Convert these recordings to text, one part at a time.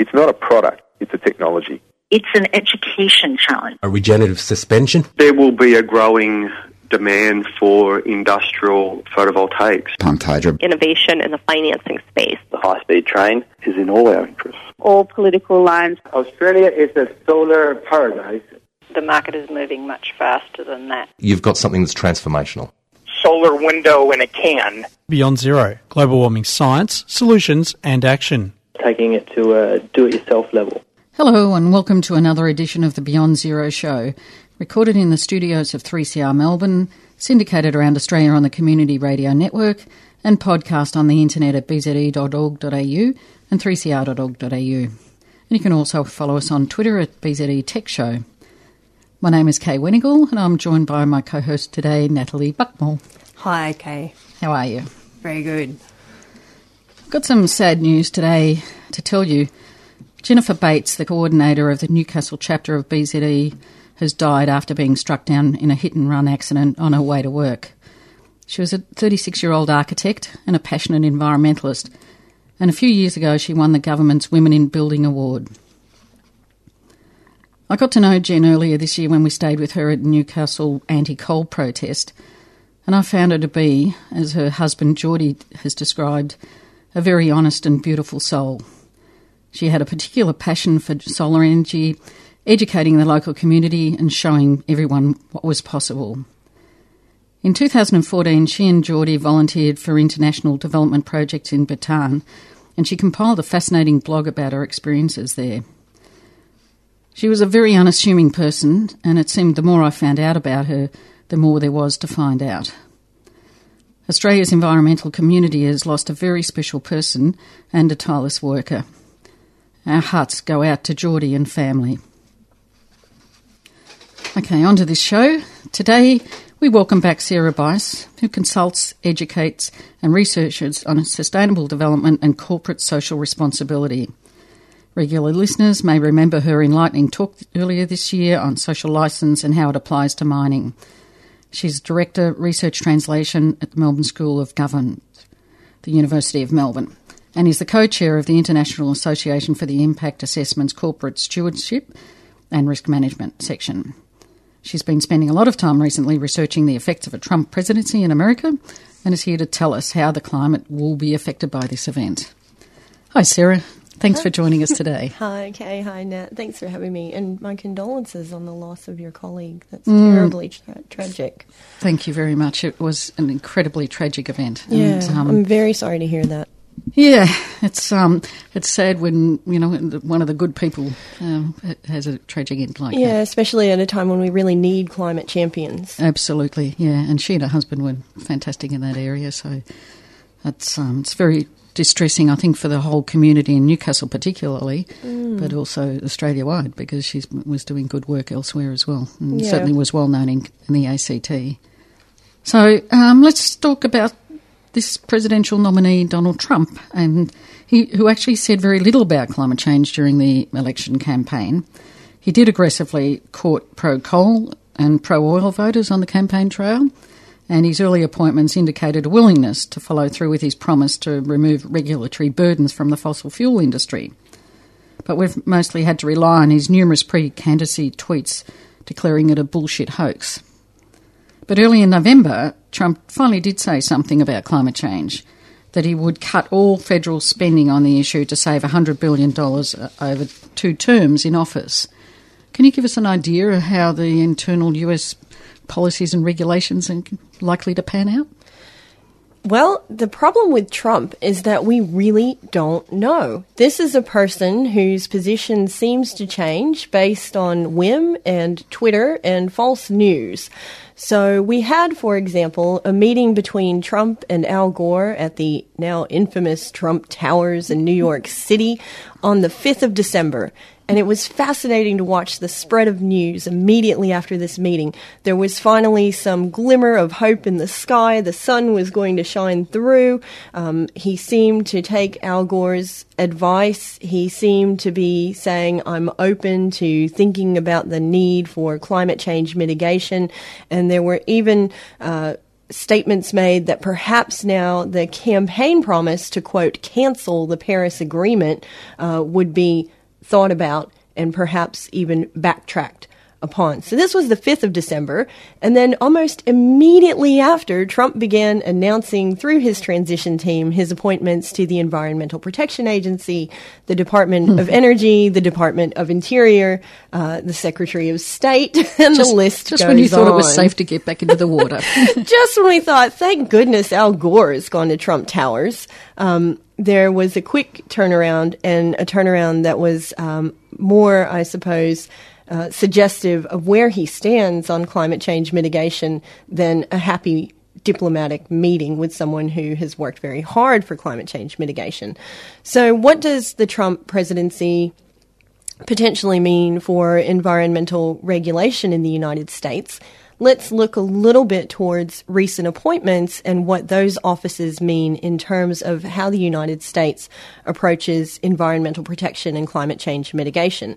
It's not a product, it's a technology. It's an education challenge. A regenerative suspension. There will be a growing demand for industrial photovoltaics. Pumped hydro. Innovation in the financing space. The high speed train is in all our interests. All political lines. Australia is a solar paradise. The market is moving much faster than that. You've got something that's transformational. Solar window in a can. Beyond Zero Global Warming Science, Solutions and Action. Taking it to a do it yourself level. Hello, and welcome to another edition of the Beyond Zero Show, recorded in the studios of 3CR Melbourne, syndicated around Australia on the Community Radio Network, and podcast on the internet at bze.org.au and 3cr.org.au. And you can also follow us on Twitter at BZE Tech Show. My name is Kay Wenigal, and I'm joined by my co host today, Natalie Buckmore. Hi, Kay. How are you? Very good. Got some sad news today to tell you. Jennifer Bates, the coordinator of the Newcastle chapter of BZE, has died after being struck down in a hit and run accident on her way to work. She was a 36 year old architect and a passionate environmentalist, and a few years ago she won the government's Women in Building Award. I got to know Jen earlier this year when we stayed with her at Newcastle anti coal protest, and I found her to be, as her husband Geordie has described, a very honest and beautiful soul. She had a particular passion for solar energy, educating the local community and showing everyone what was possible. In 2014, she and Geordie volunteered for international development projects in Bhutan, and she compiled a fascinating blog about her experiences there. She was a very unassuming person, and it seemed the more I found out about her, the more there was to find out. Australia's environmental community has lost a very special person and a tireless worker. Our hearts go out to Geordie and family. Okay, on to this show. Today, we welcome back Sarah Bice, who consults, educates, and researches on sustainable development and corporate social responsibility. Regular listeners may remember her enlightening talk earlier this year on social licence and how it applies to mining. She's Director Research Translation at the Melbourne School of Government, the University of Melbourne, and is the co chair of the International Association for the Impact Assessment's Corporate Stewardship and Risk Management section. She's been spending a lot of time recently researching the effects of a Trump presidency in America and is here to tell us how the climate will be affected by this event. Hi, Sarah. Thanks for joining us today. Hi, Kay. Hi, Nat. Thanks for having me. And my condolences on the loss of your colleague. That's mm. terribly tra- tragic. Thank you very much. It was an incredibly tragic event. Yeah, and, um, I'm very sorry to hear that. Yeah, it's um, it's sad when you know one of the good people um, has a tragic end like yeah, that. Yeah, especially at a time when we really need climate champions. Absolutely, yeah. And she and her husband were fantastic in that area, so it's um, it's very distressing, I think, for the whole community in Newcastle, particularly, mm. but also Australia wide because she was doing good work elsewhere as well, and yeah. certainly was well known in, in the ACT. So um, let's talk about this presidential nominee, Donald Trump, and he who actually said very little about climate change during the election campaign. He did aggressively court pro coal and pro oil voters on the campaign trail and his early appointments indicated a willingness to follow through with his promise to remove regulatory burdens from the fossil fuel industry. But we've mostly had to rely on his numerous pre candidacy tweets declaring it a bullshit hoax. But early in November, Trump finally did say something about climate change that he would cut all federal spending on the issue to save $100 billion over two terms in office. Can you give us an idea of how the internal US policies and regulations are likely to pan out? Well, the problem with Trump is that we really don't know. This is a person whose position seems to change based on whim and Twitter and false news. So we had, for example, a meeting between Trump and Al Gore at the now infamous Trump Towers in New York City on the 5th of December. And it was fascinating to watch the spread of news immediately after this meeting. There was finally some glimmer of hope in the sky. The sun was going to shine through. Um, he seemed to take Al Gore's advice. He seemed to be saying, I'm open to thinking about the need for climate change mitigation. And there were even uh, statements made that perhaps now the campaign promise to quote cancel the Paris Agreement uh, would be thought about and perhaps even backtracked upon. So this was the 5th of December, and then almost immediately after, Trump began announcing through his transition team his appointments to the Environmental Protection Agency, the Department of Energy, the Department of Interior, uh, the Secretary of State, and just, the list Just when you thought it was safe to get back into the water. just when we thought, thank goodness Al Gore has gone to Trump Towers, um, there was a quick turnaround and a turnaround that was um, more, I suppose, uh, suggestive of where he stands on climate change mitigation than a happy diplomatic meeting with someone who has worked very hard for climate change mitigation. So, what does the Trump presidency potentially mean for environmental regulation in the United States? Let's look a little bit towards recent appointments and what those offices mean in terms of how the United States approaches environmental protection and climate change mitigation.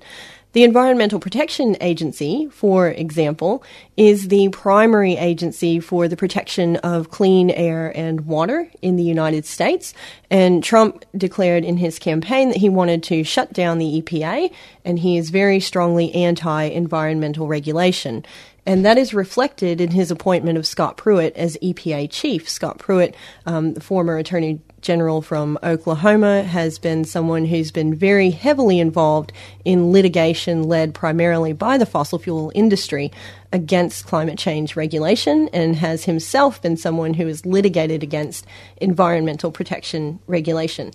The Environmental Protection Agency, for example, is the primary agency for the protection of clean air and water in the United States. And Trump declared in his campaign that he wanted to shut down the EPA, and he is very strongly anti environmental regulation. And that is reflected in his appointment of Scott Pruitt as EPA chief. Scott Pruitt, um, the former attorney general from Oklahoma, has been someone who's been very heavily involved in litigation led primarily by the fossil fuel industry against climate change regulation and has himself been someone who has litigated against environmental protection regulation.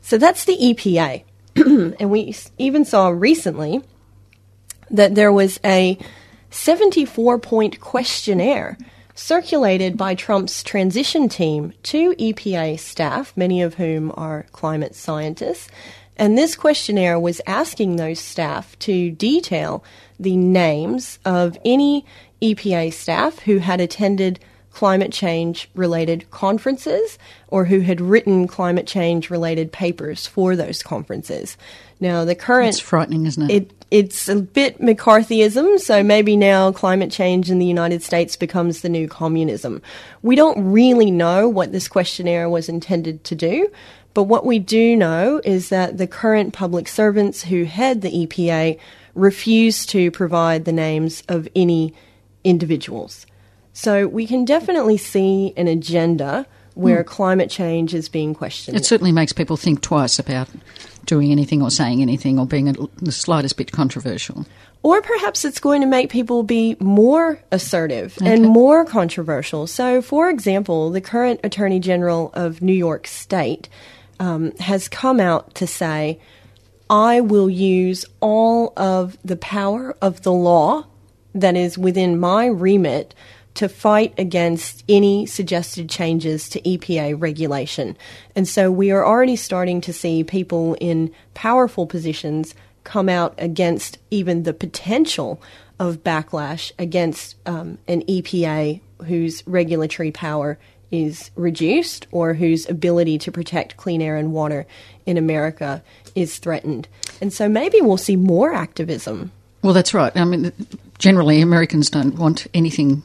So that's the EPA. and we even saw recently that there was a 74 point questionnaire circulated by Trump's transition team to EPA staff, many of whom are climate scientists. And this questionnaire was asking those staff to detail the names of any EPA staff who had attended climate change related conferences or who had written climate change related papers for those conferences. Now, the current. It's frightening, isn't it? it it's a bit McCarthyism, so maybe now climate change in the United States becomes the new communism. We don't really know what this questionnaire was intended to do, but what we do know is that the current public servants who head the EPA refuse to provide the names of any individuals. So we can definitely see an agenda where Hmm. climate change is being questioned. It certainly makes people think twice about doing anything or saying anything or being a, the slightest bit controversial. Or perhaps it's going to make people be more assertive Okay. and more controversial. So, for example, the current Attorney General of New York State um, has come out to say, I will use all of the power of the law that is within my remit to fight against any suggested changes to EPA regulation. And so we are already starting to see people in powerful positions come out against even the potential of backlash against um, an EPA whose regulatory power is reduced or whose ability to protect clean air and water in America is threatened. And so maybe we'll see more activism. Well, that's right. I mean, generally, Americans don't want anything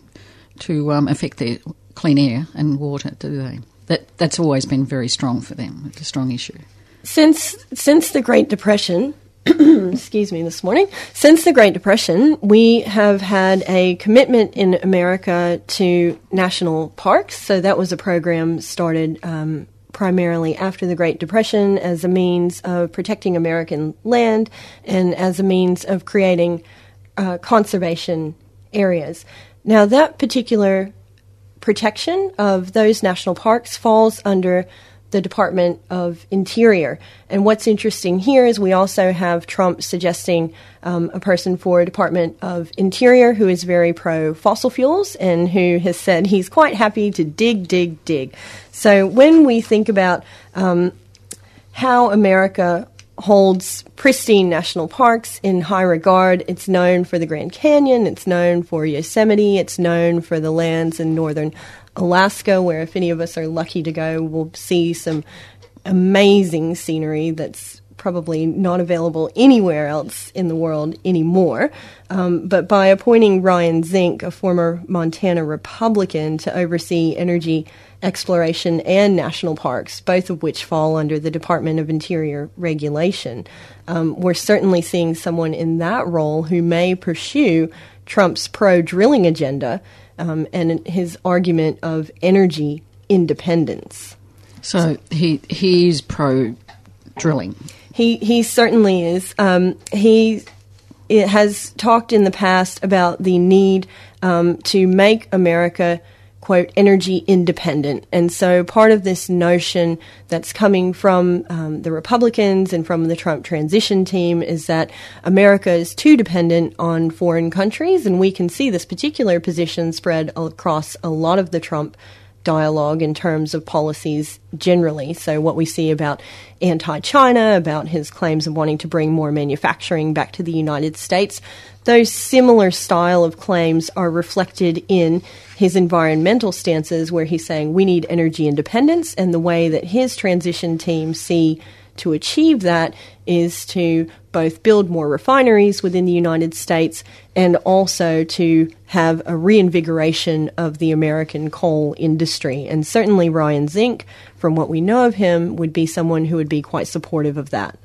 to um, affect their clean air and water, do they? That that's always been very strong for them. It's a strong issue. Since since the Great Depression, excuse me, this morning. Since the Great Depression, we have had a commitment in America to national parks. So that was a program started um, primarily after the Great Depression as a means of protecting American land and as a means of creating uh, conservation areas. Now, that particular protection of those national parks falls under the Department of Interior. And what's interesting here is we also have Trump suggesting um, a person for Department of Interior who is very pro fossil fuels and who has said he's quite happy to dig, dig, dig. So when we think about um, how America holds pristine national parks in high regard. It's known for the Grand Canyon, it's known for Yosemite, it's known for the lands in northern Alaska, where if any of us are lucky to go, we'll see some amazing scenery that's probably not available anywhere else in the world anymore. Um, but by appointing Ryan Zinke, a former Montana Republican, to oversee energy exploration and national parks, both of which fall under the Department of Interior regulation, um, we're certainly seeing someone in that role who may pursue Trump's pro drilling agenda um, and his argument of energy independence. So he he's pro drilling. He he certainly is. Um, he it has talked in the past about the need um, to make America quote energy independent, and so part of this notion that's coming from um, the Republicans and from the Trump transition team is that America is too dependent on foreign countries, and we can see this particular position spread across a lot of the Trump dialogue in terms of policies generally. So, what we see about anti China, about his claims of wanting to bring more manufacturing back to the United States, those similar style of claims are reflected in his environmental stances, where he's saying we need energy independence, and the way that his transition team see to achieve that is to both build more refineries within the United States and also to have a reinvigoration of the American coal industry. And certainly Ryan Zinke, from what we know of him, would be someone who would be quite supportive of that.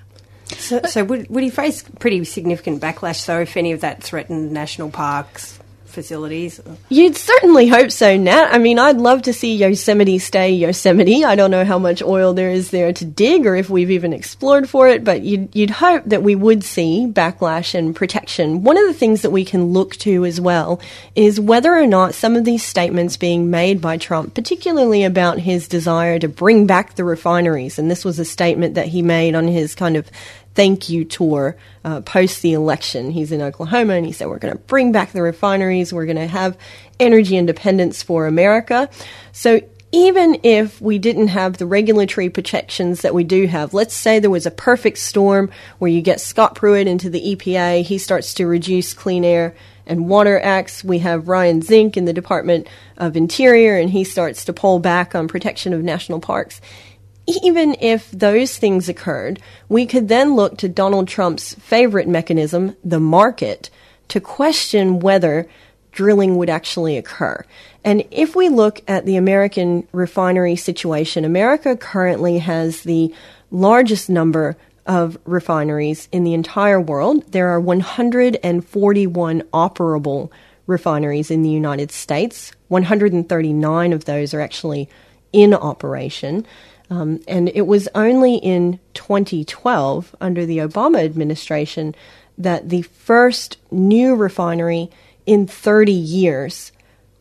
So, so would, would he face pretty significant backlash, though, if any of that threatened national parks? Facilities? You'd certainly hope so, Nat. I mean, I'd love to see Yosemite stay Yosemite. I don't know how much oil there is there to dig or if we've even explored for it, but you'd, you'd hope that we would see backlash and protection. One of the things that we can look to as well is whether or not some of these statements being made by Trump, particularly about his desire to bring back the refineries, and this was a statement that he made on his kind of thank you tour uh, post the election. He's in Oklahoma and he said, We're going to bring back the refineries, we're going to have energy independence for America. So even if we didn't have the regulatory protections that we do have, let's say there was a perfect storm where you get Scott Pruitt into the EPA, he starts to reduce Clean Air and Water Acts. We have Ryan Zinke in the Department of Interior, and he starts to pull back on protection of national parks even if those things occurred, we could then look to Donald Trump's favorite mechanism, the market, to question whether drilling would actually occur. And if we look at the American refinery situation, America currently has the largest number of refineries in the entire world. There are 141 operable refineries in the United States. 139 of those are actually in operation. Um, and it was only in 2012, under the Obama administration, that the first new refinery in 30 years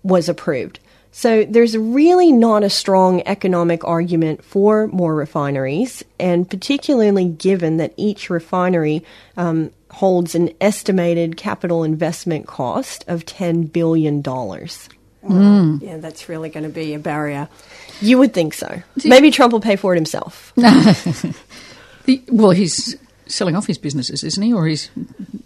was approved. So there's really not a strong economic argument for more refineries, and particularly given that each refinery um, holds an estimated capital investment cost of $10 billion. Mm. Yeah, that's really going to be a barrier. You would think so. Maybe Trump will pay for it himself. the, well, he's selling off his businesses, isn't he? Or he's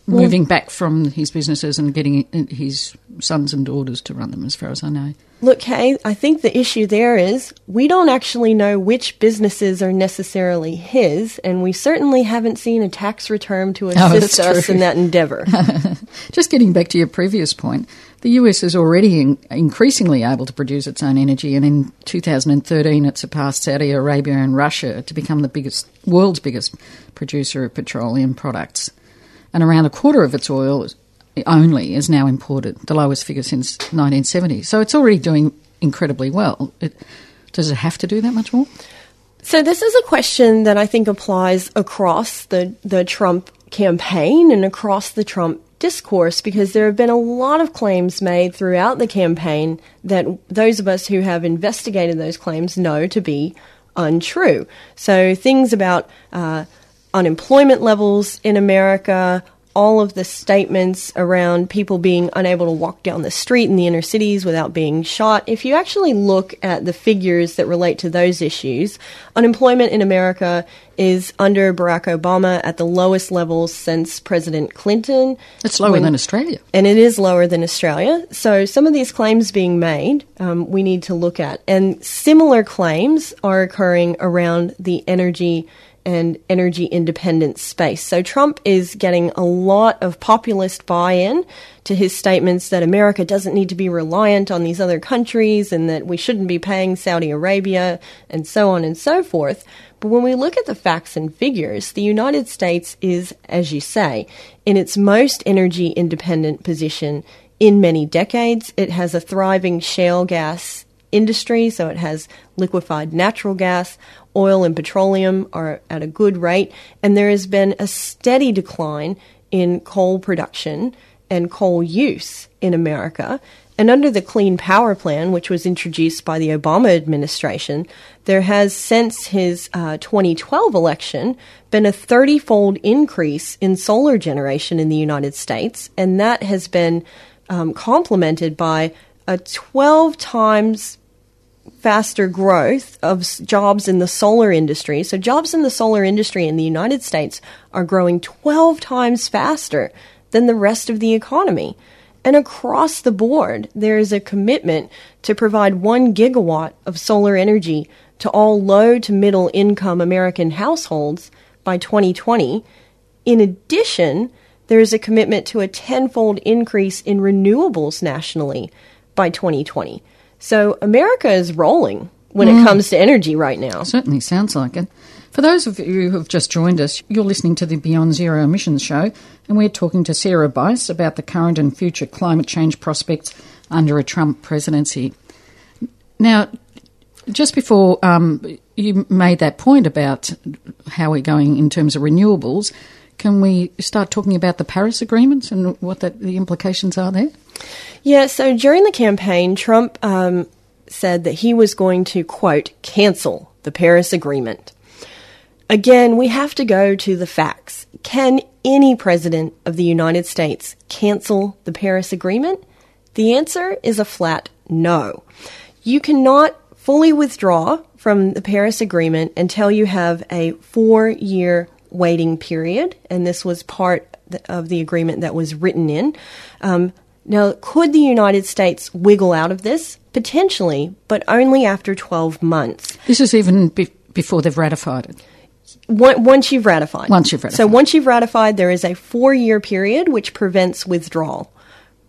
well, moving back from his businesses and getting his sons and daughters to run them, as far as I know. Look, Kay, I think the issue there is we don't actually know which businesses are necessarily his, and we certainly haven't seen a tax return to oh, assist oh, us in that endeavor. Just getting back to your previous point, the US is already in, increasingly able to produce its own energy, and in 2013 it surpassed Saudi Arabia and Russia to become the biggest, world's biggest producer of petroleum products. And around a quarter of its oil only is now imported, the lowest figure since 1970. So it's already doing incredibly well. It, does it have to do that much more? So this is a question that I think applies across the, the Trump campaign and across the Trump discourse because there have been a lot of claims made throughout the campaign that those of us who have investigated those claims know to be untrue. So things about uh, unemployment levels in America, all of the statements around people being unable to walk down the street in the inner cities without being shot, if you actually look at the figures that relate to those issues, unemployment in America is under Barack Obama at the lowest levels since President Clinton. It's lower when, than Australia. And it is lower than Australia. So some of these claims being made, um, we need to look at. And similar claims are occurring around the energy and energy independence space. So Trump is getting a lot of populist buy in to his statements that America doesn't need to be reliant on these other countries and that we shouldn't be paying Saudi Arabia and so on and so forth. But when we look at the facts and figures, the United States is, as you say, in its most energy independent position in many decades. It has a thriving shale gas industry, so it has liquefied natural gas, oil and petroleum are at a good rate, and there has been a steady decline in coal production and coal use in America. And under the Clean Power Plan, which was introduced by the Obama administration, there has, since his uh, 2012 election, been a 30 fold increase in solar generation in the United States. And that has been um, complemented by a 12 times faster growth of jobs in the solar industry. So, jobs in the solar industry in the United States are growing 12 times faster than the rest of the economy. And across the board, there is a commitment to provide one gigawatt of solar energy to all low to middle income American households by 2020. In addition, there is a commitment to a tenfold increase in renewables nationally by 2020. So America is rolling when mm. it comes to energy right now. Certainly sounds like it. For those of you who have just joined us, you're listening to the Beyond Zero Emissions show, and we're talking to Sarah Bice about the current and future climate change prospects under a Trump presidency. Now, just before um, you made that point about how we're going in terms of renewables, can we start talking about the Paris agreements and what the implications are there? Yeah, so during the campaign, Trump um, said that he was going to, quote, cancel the Paris Agreement. Again, we have to go to the facts. Can any president of the United States cancel the Paris Agreement? The answer is a flat no. You cannot fully withdraw from the Paris Agreement until you have a four year waiting period, and this was part of the agreement that was written in. Um, now, could the United States wiggle out of this? Potentially, but only after 12 months. This is even be- before they've ratified it. Once you've ratified. Once you've ratified. So once you've ratified, there is a four-year period which prevents withdrawal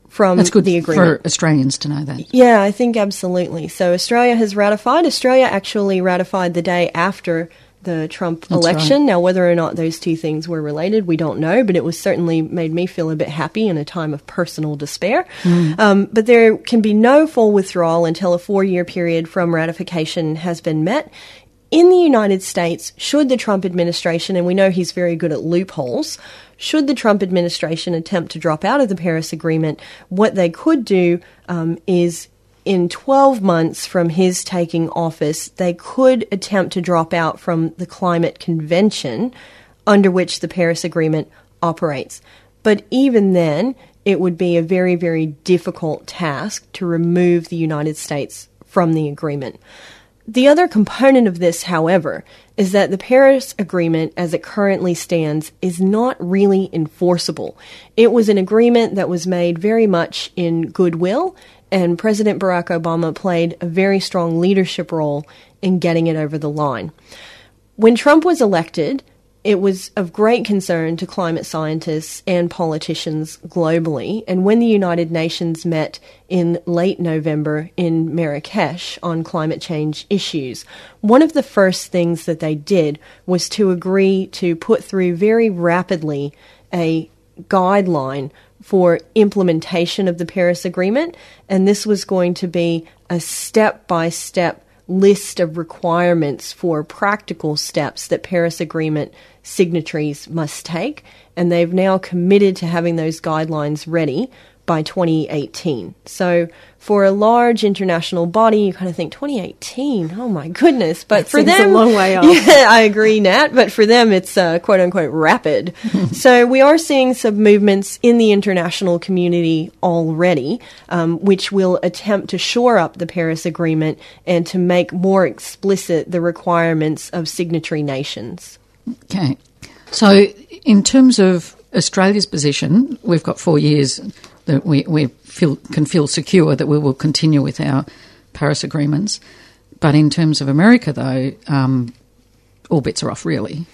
from That's good the agreement. for Australians to know that. Yeah, I think absolutely. So Australia has ratified. Australia actually ratified the day after the Trump That's election. Right. Now, whether or not those two things were related, we don't know, but it was certainly made me feel a bit happy in a time of personal despair. Mm. Um, but there can be no full withdrawal until a four year period from ratification has been met. In the United States, should the Trump administration, and we know he's very good at loopholes, should the Trump administration attempt to drop out of the Paris Agreement, what they could do um, is in 12 months from his taking office, they could attempt to drop out from the climate convention under which the Paris Agreement operates. But even then, it would be a very, very difficult task to remove the United States from the agreement. The other component of this, however, is that the Paris Agreement, as it currently stands, is not really enforceable. It was an agreement that was made very much in goodwill and President Barack Obama played a very strong leadership role in getting it over the line. When Trump was elected, it was of great concern to climate scientists and politicians globally. And when the United Nations met in late November in Marrakesh on climate change issues, one of the first things that they did was to agree to put through very rapidly a guideline for implementation of the Paris Agreement, and this was going to be a step by step list of requirements for practical steps that Paris Agreement signatories must take, and they've now committed to having those guidelines ready by 2018. So for a large international body, you kind of think 2018. Oh my goodness! But that for them, a long way off. Yeah, I agree, Nat. But for them, it's uh, quote unquote rapid. so we are seeing some movements in the international community already, um, which will attempt to shore up the Paris Agreement and to make more explicit the requirements of signatory nations. Okay. So in terms of Australia's position, we've got four years that we, we feel, can feel secure that we will continue with our Paris agreements. But in terms of America, though, um, all bets are off, really.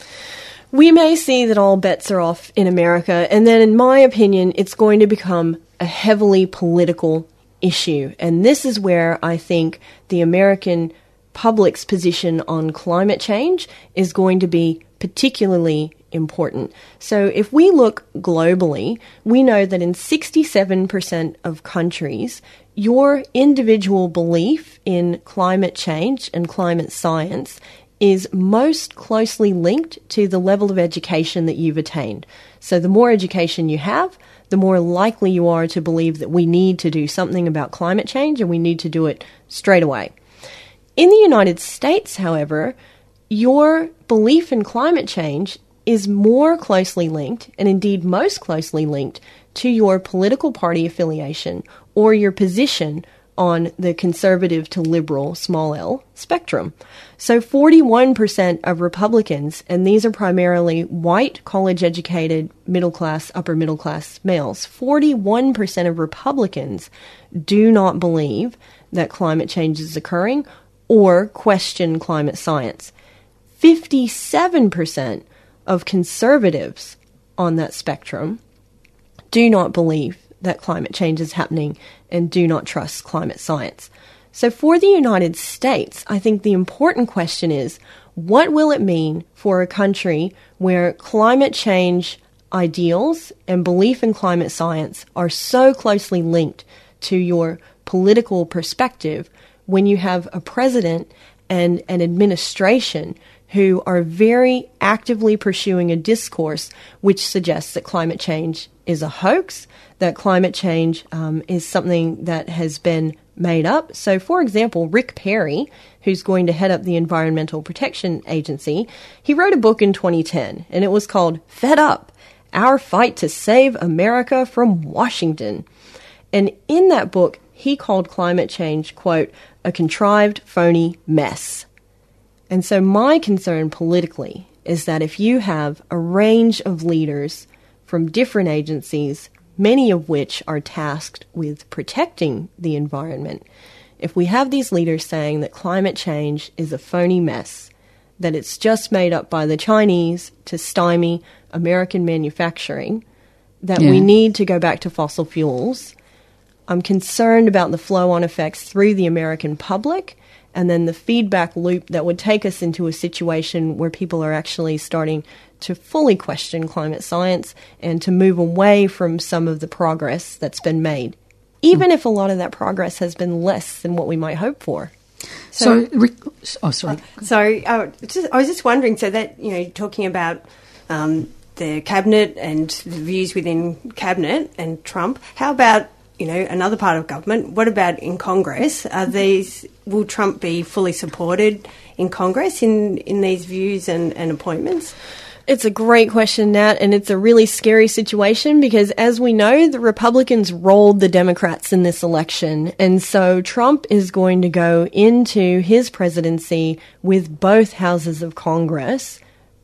We may see that all bets are off in America, and then, in my opinion, it's going to become a heavily political issue. And this is where I think the American public's position on climate change is going to be particularly important. So, if we look globally, we know that in 67% of countries, your individual belief in climate change and climate science is most closely linked to the level of education that you've attained. So, the more education you have, the more likely you are to believe that we need to do something about climate change and we need to do it straight away. In the United States, however, your belief in climate change is more closely linked, and indeed most closely linked, to your political party affiliation or your position on the conservative to liberal small l spectrum. So 41% of Republicans, and these are primarily white, college educated, middle class, upper middle class males, 41% of Republicans do not believe that climate change is occurring or question climate science. 57% of conservatives on that spectrum do not believe that climate change is happening and do not trust climate science. So, for the United States, I think the important question is what will it mean for a country where climate change ideals and belief in climate science are so closely linked to your political perspective when you have a president and an administration who are very actively pursuing a discourse which suggests that climate change is a hoax, that climate change um, is something that has been made up. So, for example, Rick Perry, who's going to head up the Environmental Protection Agency, he wrote a book in 2010, and it was called Fed Up Our Fight to Save America from Washington. And in that book, he called climate change, quote, a contrived, phony mess. And so, my concern politically is that if you have a range of leaders from different agencies, many of which are tasked with protecting the environment, if we have these leaders saying that climate change is a phony mess, that it's just made up by the Chinese to stymie American manufacturing, that Yeah. we need to go back to fossil fuels, I'm concerned about the flow on effects through the American public and then the feedback loop that would take us into a situation where people are actually starting to fully question climate science and to move away from some of the progress that's been made, even if a lot of that progress has been less than what we might hope for. So, Rick, oh, sorry. So uh, just, I was just wondering, so that, you know, talking about um, the cabinet and the views within cabinet and Trump, how about, you know, another part of government? What about in Congress? Are these, will Trump be fully supported in Congress in, in these views and, and appointments? It's a great question, Nat, and it's a really scary situation because, as we know, the Republicans rolled the Democrats in this election. And so Trump is going to go into his presidency with both houses of Congress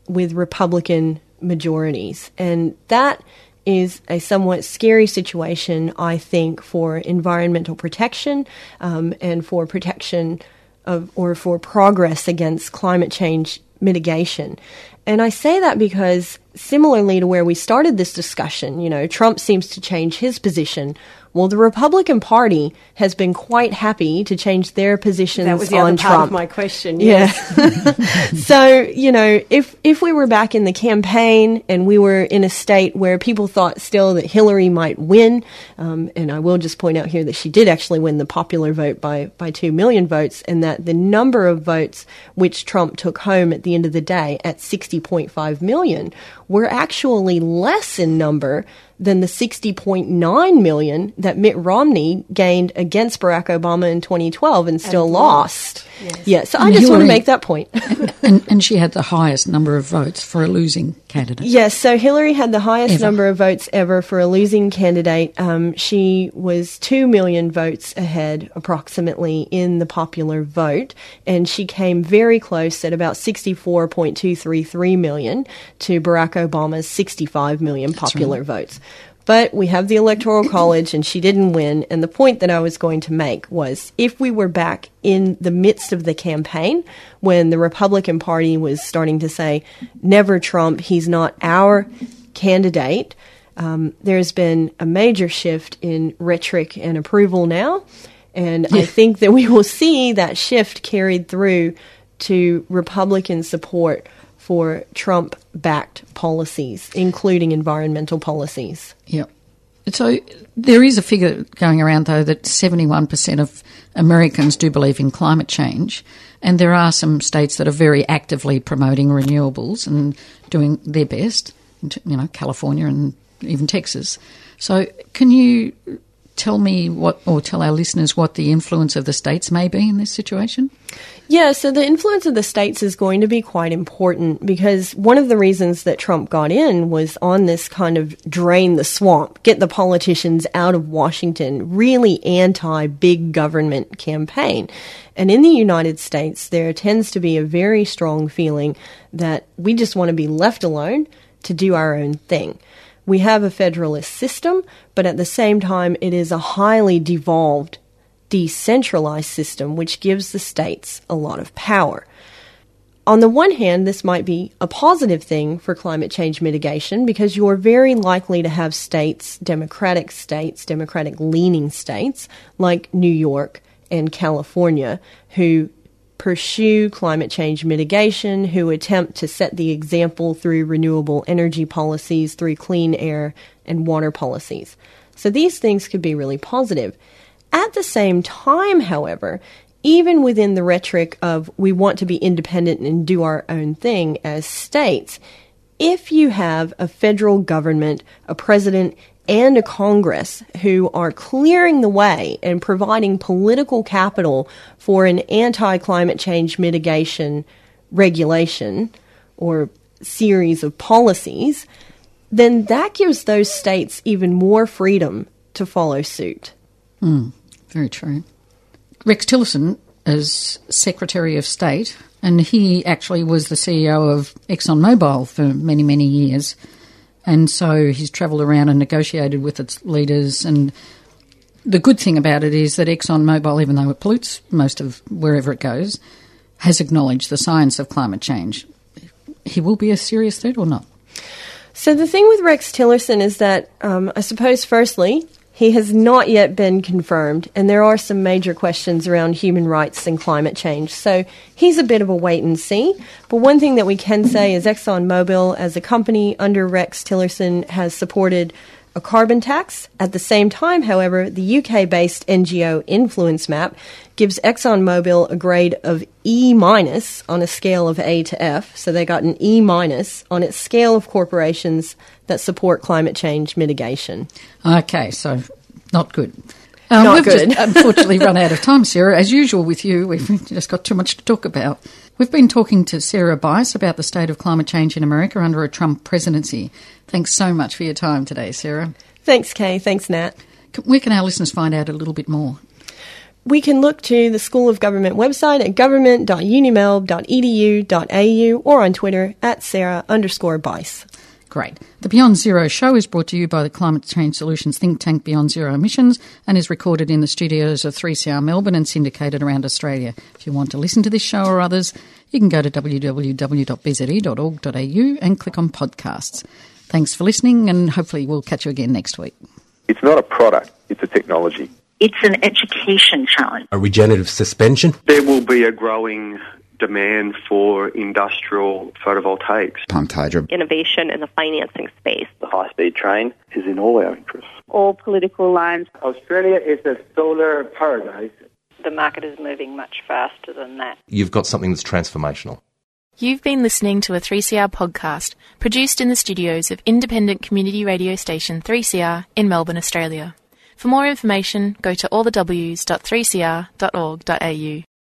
with Republican majorities. And that is a somewhat scary situation, I think, for environmental protection um, and for protection of or for progress against climate change mitigation. And I say that because similarly to where we started this discussion, you know, Trump seems to change his position. Well, the Republican Party has been quite happy to change their positions That was the on other part Trump. of my question. Yeah. So, you know, if if we were back in the campaign and we were in a state where people thought still that Hillary might win, um, and I will just point out here that she did actually win the popular vote by by two million votes, and that the number of votes which Trump took home at the end of the day at sixty point five million were actually less in number than the 60.9 million that Mitt Romney gained against Barack Obama in 2012 and still And lost. Yes. Yeah, so I And just want to make that point. and, and she had the highest number of votes for a losing candidate. Yes, so Hillary had the highest Ever. number of votes ever for a losing candidate. Um, she was 2 million votes ahead, approximately, in the popular vote, and she came very close at about 64.233 million to Barack Obama's 65 million popular votes. But we have the Electoral College, and she didn't win. And the point that I was going to make was if we were back in the midst of the campaign, when the Republican Party was starting to say, never Trump, he's not our candidate, um, there's been a major shift in rhetoric and approval now. And I think that we will see that shift carried through to Republican support for Trump backed policies, including environmental policies. Yep. So there is a figure going around, though, that 71% of Americans do believe in climate change. And there are some states that are very actively promoting renewables and doing their best, you know, California and even Texas. So can you tell me what, or tell our listeners what the influence of the states may be in this situation? Yeah, so the influence of the states is going to be quite important because one of the reasons that Trump got in was on this kind of drain the swamp, get the politicians out of Washington, really anti big government campaign. And in the United States, there tends to be a very strong feeling that we just want to be left alone to do our own thing. We have a federalist system, but at the same time, it is a highly devolved, decentralized system which gives the states a lot of power. On the one hand, this might be a positive thing for climate change mitigation because you're very likely to have states, democratic states, democratic leaning states like New York and California, who pursue climate change mitigation, who attempt to set the example through renewable energy policies, through clean air and water policies. So these things could be really positive. At the same time, however, even within the rhetoric of we want to be independent and do our own thing as states, if you have a federal government, a president, and a Congress who are clearing the way and providing political capital for an anti climate change mitigation regulation or series of policies, then that gives those states even more freedom to follow suit. Mm, very true. Rex Tillerson is Secretary of State, and he actually was the CEO of ExxonMobil for many, many years. And so he's travelled around and negotiated with its leaders. And the good thing about it is that ExxonMobil, even though it pollutes most of wherever it goes, has acknowledged the science of climate change. He will be a serious threat or not? So the thing with Rex Tillerson is that um, I suppose, firstly, he has not yet been confirmed, and there are some major questions around human rights and climate change. So he's a bit of a wait and see. But one thing that we can say is ExxonMobil, as a company under Rex Tillerson, has supported a carbon tax. At the same time, however, the UK based NGO Influence Map gives ExxonMobil a grade of E minus on a scale of A to F. So they got an E minus on its scale of corporations that support climate change mitigation. Okay, so not good. Um, Not we've good. just unfortunately run out of time, Sarah. As usual with you, we've just got too much to talk about. We've been talking to Sarah Bice about the state of climate change in America under a Trump presidency. Thanks so much for your time today, Sarah. Thanks, Kay. Thanks, Nat. Where can our listeners find out a little bit more? We can look to the School of Government website at government.unimelb.edu.au or on Twitter at Sarah underscore Bice. Great. The Beyond Zero show is brought to you by the Climate Change Solutions think tank Beyond Zero Emissions and is recorded in the studios of 3CR Melbourne and syndicated around Australia. If you want to listen to this show or others, you can go to www.bze.org.au and click on podcasts. Thanks for listening and hopefully we'll catch you again next week. It's not a product, it's a technology. It's an education challenge. A regenerative suspension. There will be a growing demand for industrial photovoltaics. Pumped hydro. Innovation in the financing space. The high speed train is in all our interests. All political lines. Australia is a solar paradise. The market is moving much faster than that. You've got something that's transformational. You've been listening to a 3CR podcast produced in the studios of independent community radio station 3CR in Melbourne, Australia. For more information, go to allthews.3cr.org.au.